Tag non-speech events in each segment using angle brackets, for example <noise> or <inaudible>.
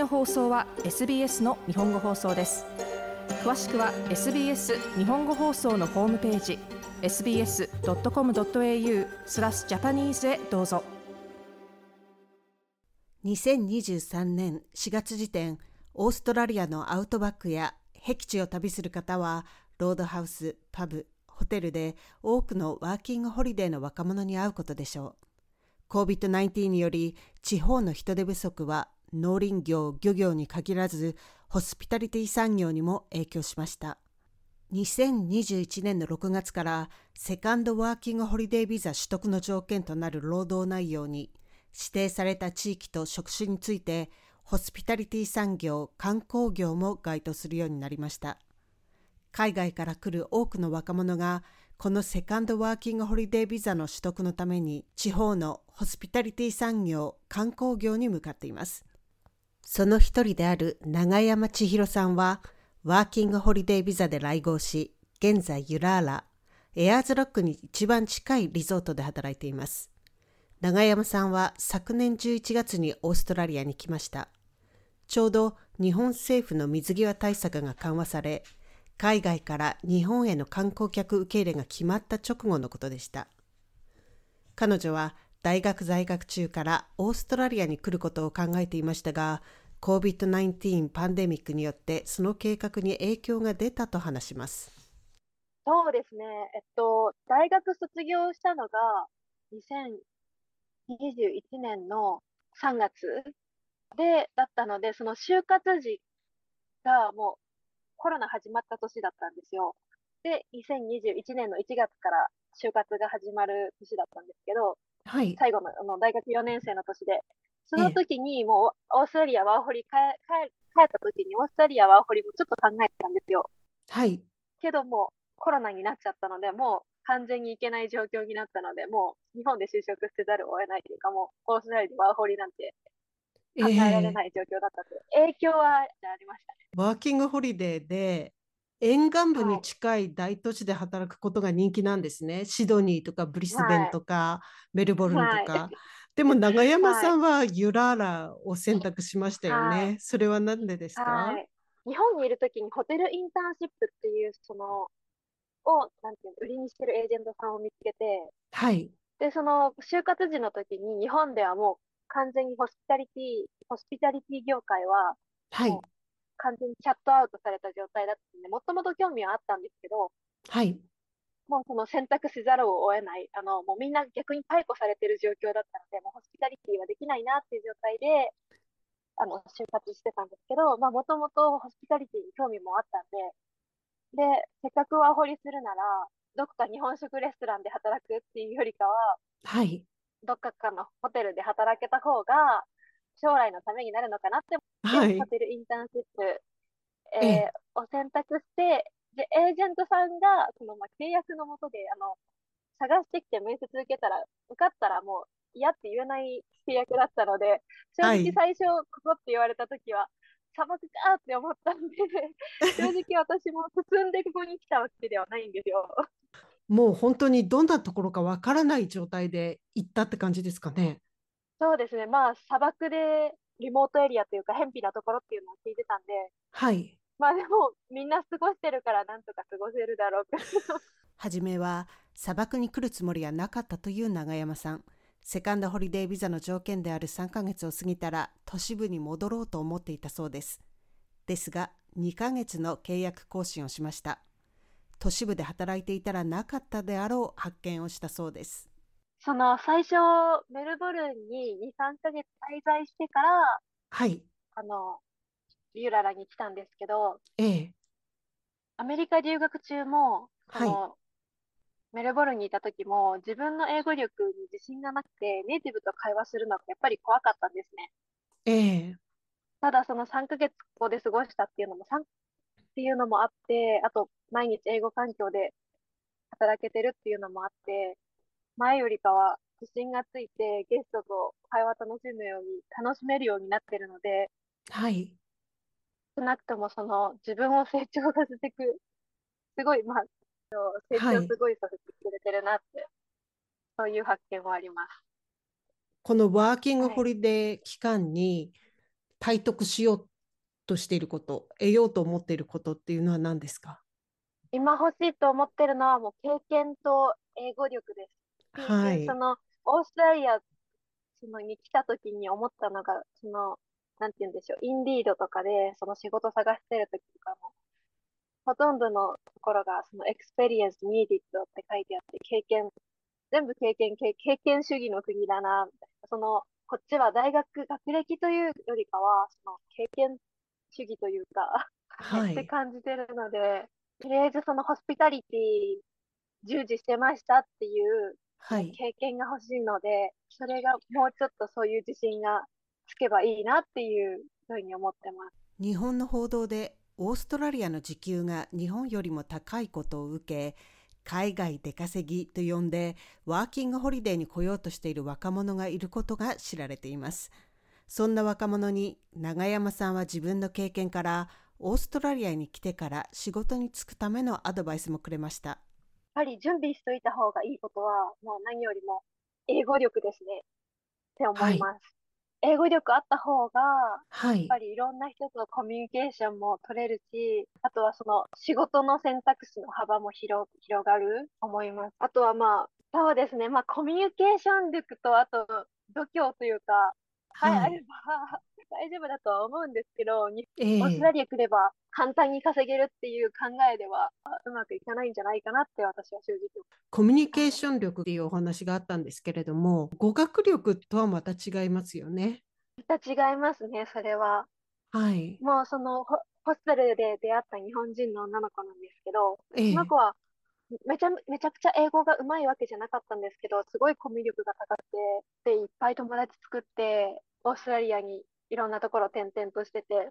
の放送は SBS の日本語放送です詳しくは SBS 日本語放送のホームページ sbs.com.au スラスジャパニーズへどうぞ2023年4月時点オーストラリアのアウトバックや僻地を旅する方はロードハウス、パブ、ホテルで多くのワーキングホリデーの若者に会うことでしょう。COVID-19 により地方の人手不足は農林業、漁業に限らずホスピタリティ産業にも影響しました。2021年の6月からセカンドワーキングホリデービザ取得の条件となる労働内容に指定された地域と職種についてホスピタリティ産業、観光業も該当するようになりました。海外から来る多くの若者がこのセカンドワーキングホリデービザの取得のために地方のホスピタリティ産業、観光業に向かっています。その一人である永山千尋さんはワーキングホリデービザで来合し、現在ユラーラ、エアーズロックに一番近いリゾートで働いています。永山さんは昨年11月にオーストラリアに来ました。ちょうど日本政府の水際対策が緩和され、海外から日本への観光客受け入れが決まった直後のことでした。彼女は大学在学中からオーストラリアに来ることを考えていましたが、COVID-19 パンデミックによってその計画に影響が出たと話します。そうですね。えっと、大学卒業したのが2021年の3月で、だったので、その就活時がもうコロナ始まった年だったんですよ。で、2021年の1月から就活が始まる年だったんですけど、はい、最後のあの大学4年生の年で、その時にもうオーストラリアワーホリ帰帰った時にオーストラリアワーホリもちょっと考えてたんですよ。はい。けどもコロナになっちゃったので、もう完全に行けない状況になったので、もう日本で就職せざるを得ないというか、もうオーストラリアでワーホリなんて考えられない状況だったという、えー、影響はありましたね。ワーキングホリデーで沿岸部に近い大都市で働くことが人気なんですね。はい、シドニーとかブリスベンとか、はい、メルボルンとか。はい、でも永山さんはユラーラを選択しましたよね。それは何でですか、日本にいるときにホテルインターンシップっていうそのをなんていうの売りにしてるエージェントさんを見つけて、はい、でその就活時の時に日本ではもう完全にホスピタリティ、ホスピタリティ業界は、はい、完全にシャットアウトされた状態だったので、もともと興味はあったんですけど、はい。もうその選択せざるを得ない、あの、もうみんな逆に解雇されてる状況だったので、もうホスピタリティはできないなっていう状態で、あの、就活してたんですけど、まあ、もともとホスピタリティに興味もあったんで、で、せっかくワーホリするなら、どこか日本食レストランで働くっていうよりかは、はい。どっかかのホテルで働けた方が将来のためになるのかなって思って、はい、ホテルインターンシップ、えー、を選択してでエージェントさんがその、まあ、契約のもとであの探してきて面接受けたら受かったらもう嫌って言えない契約だったので正直最初ここって言われた時は、はい、砂漠かって思ったんで <laughs> 正直私も進んでここに来たわけではないんですよ。もう本当にどんなところかわからない状態で行ったって感じですかね。そうですね、まあ、砂漠でリモートエリアというか、偏僻なところっていうのを聞いてたんで、はい。まあでも、みんな過ごしてるから、なんとか過ごせるだろう初めは砂漠に来るつもりはなかったという永山さん。セカンドホリデービザの条件である3ヶ月を過ぎたら都市部に戻ろうと思っていたそうです。ですが、2ヶ月の契約更新をしました。都市部で働いていたらなかったであろう発見をしたそうです。その最初、メルボルンに2、3ヶ月滞在してから、はい。あの、ユーララに来たんですけど、ええ。アメリカ留学中も、はい、メルボルンにいた時も、自分の英語力に自信がなくて、ネイティブと会話するのがやっぱり怖かったんですね。ええ。ただ、その3ヶ月ここで過ごしたっていうのも、っていうのもあって、あと、毎日英語環境で働けてるっていうのもあって、前よりかは自信がついて、ゲストと会話楽しむように、楽しめるようになってるので、はい。少なくともその自分を成長させていく、すごい、まあ、成長すごいさせてくれてるなって、はい、そういう発見はあります。このワーキングホリデー期間に、体得しようとしていること、得ようと思っていることっていうのは何ですか？今欲しいと思ってるのはもう経験と英語力です。はい。そのオーストラリアそのに来た時に思ったのが、その、なんて言うんでしょう、 Indeed とかでその仕事探してる時とかも、ほとんどのところがその experience needed って書いてあって、経験、全部経験、経験主義の国だな、その、こっちは大学、学歴というよりかは、その経験主義というかはい、って感じてるので、とりあえずそのホスピタリティ従事してましたっていう経験が欲しいので、はい、それがもうちょっとそういう自信がつけばいいなっていうふうに思ってます。日本の報道でオーストラリアの時給が日本よりも高いことを受け、海外出稼ぎと呼んでワーキングホリデーに来ようとしている若者がいることが知られています。そんな若者に永山さんは自分の経験からオーストラリアに来てから仕事に就くためのアドバイスもくれました。やっぱり準備しといた方がいいことは、もう何よりも英語力ですねって思います。はい、英語力あった方が、はい、やっぱりいろんな人とコミュニケーションも取れるし、あとはその仕事の選択肢の幅も広広がると思います。あとはまあ、そうですね、まあコミュニケーション力と、あと度胸というか、はい、あれば大丈夫だとは思うんですけど、えー、オーストラリア来れば簡単に稼げるっていう考えではうまくいかないんじゃないかなって私は正直コミュニケーション力っていうお話があったんですけれども、語学力とはまた違いますよね。また違いますね、それは。はい。もうそのホホステルで出会った日本人の女の子なんですけど、えー、その子はめちゃめちゃくちゃ英語がうまいわけじゃなかったんですけど、すごいコミュ力が高くて、で、いっぱい友達作って、オーストラリアにいろんなところ転々としてて、やっ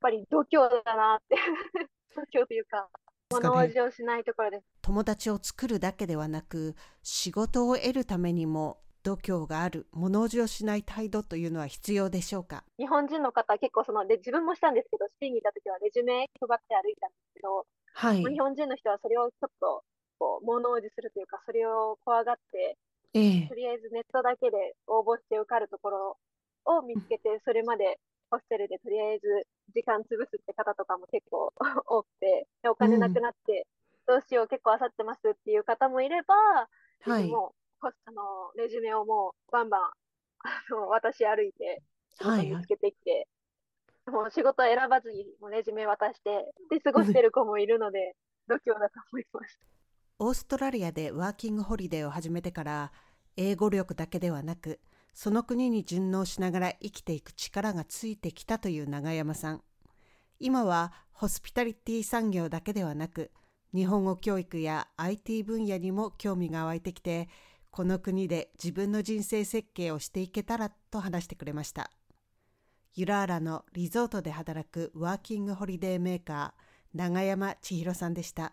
ぱり度胸だなって。<laughs> 度胸というか、物おじをしないところです。友達を作るだけではなく、仕事を得るためにも度胸がある、物おじをしない態度というのは必要でしょうか？日本人の方、結構そので、自分もしたんですけど、シティにいた時はレジュメ配って歩いたんですけど、はい、日本人の人はそれをちょっとこう物おじするというか、それを怖がって、ええ、とりあえずネットだけで応募して受かるところを見つけて、それまでホステルでとりあえず時間潰すって方とかも結構 <laughs> 多くて、お金なくなって、どうしよう、結構あさってますっていう方もいれば、はい、もうあのレジュメをもうバンバンあの私歩いて、見つけてきて、はい、もう仕事選ばずにもうレジュメ渡して、で過ごしてる子もいるので、度胸だと思います。オーストラリアでワーキングホリデーを始めてから、英語力だけではなく、その国に順応しながら生きていく力がついてきたという永山さん。今はホスピタリティ産業だけではなく、日本語教育や IT 分野にも興味が湧いてきて、この国で自分の人生設計をしていけたらと話してくれました。ユラーラのリゾートで働くワーキングホリデーメーカー、永山千尋さんでした。